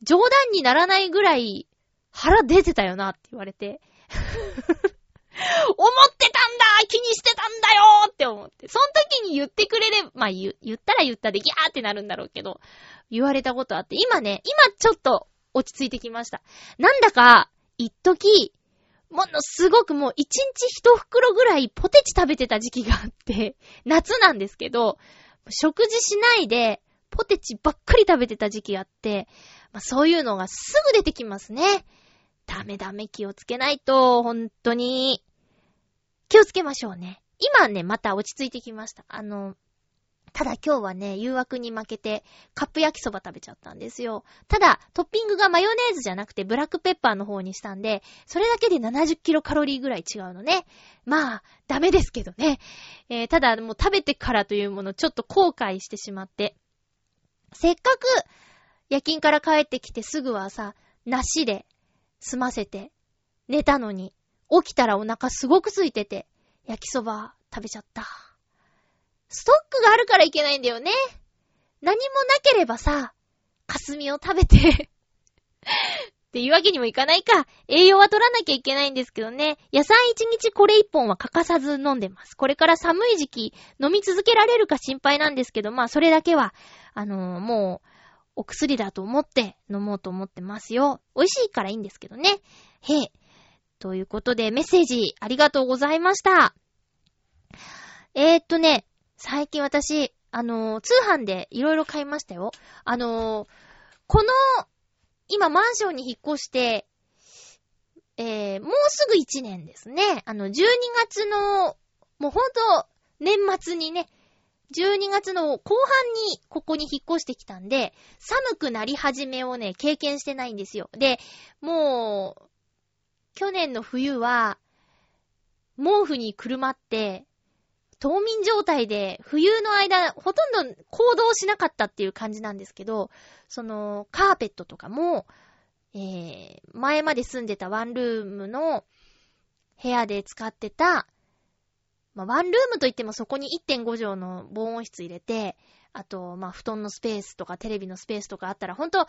A: 冗談にならないぐらい腹出てたよなって言われて。<laughs> 思ってたんだ気にしてたんだよって思って。その時に言ってくれれば、まあ言、言ったら言ったでギャーってなるんだろうけど、言われたことあって、今ね、今ちょっと落ち着いてきました。なんだか、一時、ものすごくもう一日一袋ぐらいポテチ食べてた時期があって、<laughs> 夏なんですけど、食事しないで、ポテチばっかり食べてた時期があって、まあ、そういうのがすぐ出てきますね。ダメダメ気をつけないと、ほんとに。気をつけましょうね。今ね、また落ち着いてきました。あの、ただ今日はね、誘惑に負けて、カップ焼きそば食べちゃったんですよ。ただ、トッピングがマヨネーズじゃなくてブラックペッパーの方にしたんで、それだけで70キロカロリーぐらい違うのね。まあ、ダメですけどね。えー、ただ、もう食べてからというもの、ちょっと後悔してしまって。せっかく、夜勤から帰ってきてすぐはさ、梨で済ませて、寝たのに、起きたらお腹すごく空いてて、焼きそば食べちゃった。ストックがあるからいけないんだよね。何もなければさ、霞を食べてっていうわけにもいかないか。栄養は取らなきゃいけないんですけどね。野菜一日これ一本は欠かさず飲んでます。これから寒い時期飲み続けられるか心配なんですけど、まあそれだけは、あのー、もう、お薬だと思って飲もうと思ってますよ。美味しいからいいんですけどね。へえ。ということで、メッセージありがとうございました。えー、っとね、最近私、あのー、通販でいろいろ買いましたよ。あのー、この、今マンションに引っ越して、えー、もうすぐ1年ですね。あの、12月の、もうほんと、年末にね、12月の後半にここに引っ越してきたんで、寒くなり始めをね、経験してないんですよ。で、もう、去年の冬は、毛布にくるまって、冬眠状態で冬の間、ほとんど行動しなかったっていう感じなんですけど、その、カーペットとかも、えー、前まで住んでたワンルームの部屋で使ってたまあ、ワンルームといってもそこに1.5畳の防音室入れて、あと、まあ、布団のスペースとかテレビのスペースとかあったら、ほんと、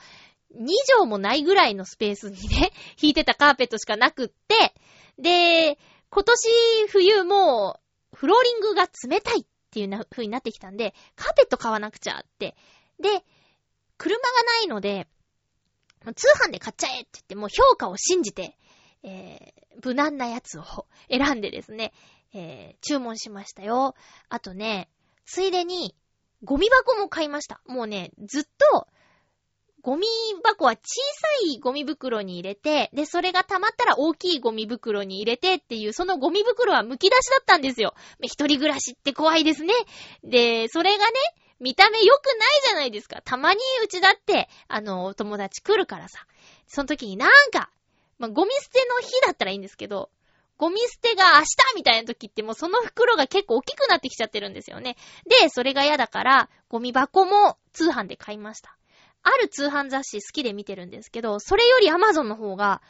A: 2畳もないぐらいのスペースにね、<laughs> 引いてたカーペットしかなくって、で、今年冬も、フローリングが冷たいっていう風になってきたんで、カーペット買わなくちゃって。で、車がないので、通販で買っちゃえって言って、もう評価を信じて、えー、無難なやつを選んでですね、えー、注文しましたよ。あとね、ついでに、ゴミ箱も買いました。もうね、ずっと、ゴミ箱は小さいゴミ袋に入れて、で、それが溜まったら大きいゴミ袋に入れてっていう、そのゴミ袋は剥き出しだったんですよ。一人暮らしって怖いですね。で、それがね、見た目良くないじゃないですか？たまにうちだって、あの、お友達来るからさ。その時になんか、まあ、ゴミ捨ての日だったらいいんですけど、ゴミ捨てが明日みたいな時ってもうその袋が結構大きくなってきちゃってるんですよね。で、それが嫌だから、ゴミ箱も通販で買いました。ある通販雑誌好きで見てるんですけど、それより Amazon の方が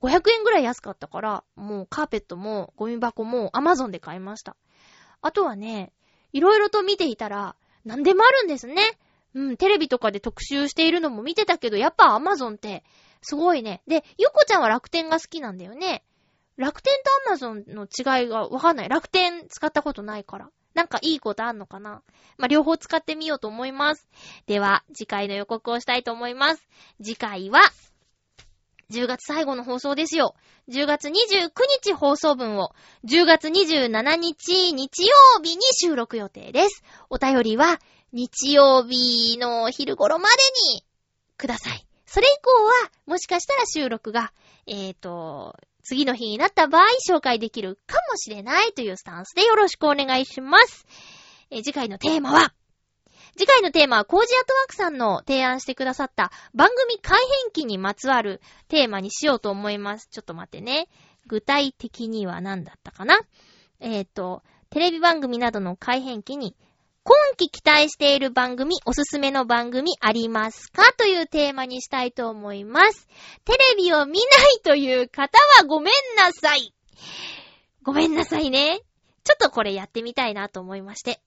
A: 500円ぐらい安かったから、もうカーペットもゴミ箱も Amazon で買いました。あとはね、いろいろと見ていたら、何でもあるんですね。うん、テレビとかで特集しているのも見てたけど、やっぱ Amazon って、すごいね。で、ゆこちゃんは楽天が好きなんだよね。楽天と Amazon の違いがわかんない。楽天使ったことないから。なんかいいことあんのかな？まあ、両方使ってみようと思います。では、次回の予告をしたいと思います。次回は、10月最後の放送ですよ。10月29日放送分を、10月27日日曜日に収録予定です。お便りは、日曜日の昼頃までに、ください。それ以降は、もしかしたら収録が、えーと、次の日になった場合紹介できるかもしれないというスタンスでよろしくお願いします。え次回のテーマは、次回のテーマは、コージアットワークさんの提案してくださった番組改変期にまつわるテーマにしようと思います。ちょっと待ってね。具体的には何だったかな？えっ、ー、と、テレビ番組などの改変期に今季期待している番組、おすすめの番組ありますか？というテーマにしたいと思います。テレビを見ないという方はごめんなさい。ごめんなさいね。ちょっとこれやってみたいなと思いまして。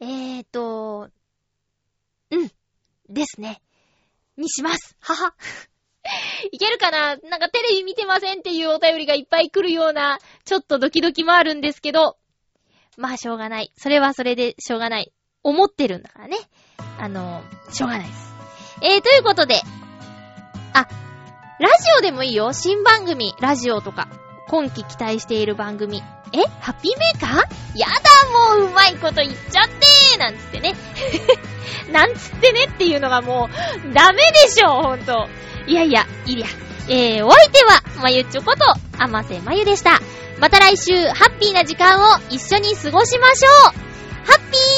A: えーと、うん。ですね。にします。はは。<laughs> いけるかな？なんかテレビ見てませんっていうお便りがいっぱい来るような、ちょっとドキドキもあるんですけど、まあしょうがない。それはそれでしょうがない。思ってるんだからね。あの、しょうがないです。えー、ということで、あ、ラジオでもいいよ。新番組、ラジオとか。今季期待している番組。えハッピーメーカー？やだ、もううまいこと言っちゃってーなんつってね。<laughs> なんつってねっていうのがもう、ダメでしょ、ほんと。いやいや、いいや。えー、お相手は、まゆちょこと、甘瀬まゆでした。また来週、ハッピーな時間を一緒に過ごしましょうハッピー